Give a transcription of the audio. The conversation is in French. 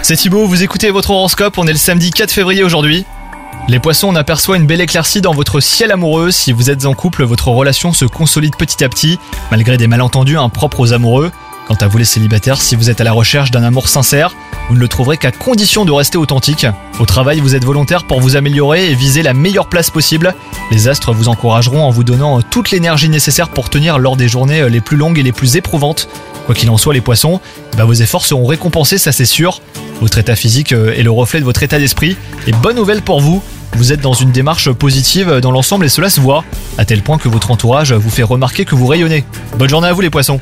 C'est Thibaut, vous écoutez votre horoscope, on est le samedi 4 février aujourd'hui. Les poissons, on aperçoit une belle éclaircie dans votre ciel amoureux. Si vous êtes en couple, votre relation se consolide petit à petit, malgré des malentendus impropres aux amoureux. Quant à vous les célibataires, si vous êtes à la recherche d'un amour sincère, vous ne le trouverez qu'à condition de rester authentique. Au travail, vous êtes volontaire pour vous améliorer et viser la meilleure place possible. Les astres vous encourageront en vous donnant toute l'énergie nécessaire pour tenir lors des journées les plus longues et les plus éprouvantes. Quoi qu'il en soit, les poissons, bah, vos efforts seront récompensés, ça c'est sûr. Votre état physique euh, est le reflet de votre état d'esprit. Et bonne nouvelle pour vous, vous êtes dans une démarche positive dans l'ensemble et cela se voit, à tel point que votre entourage vous fait remarquer que vous rayonnez. Bonne journée à vous les poissons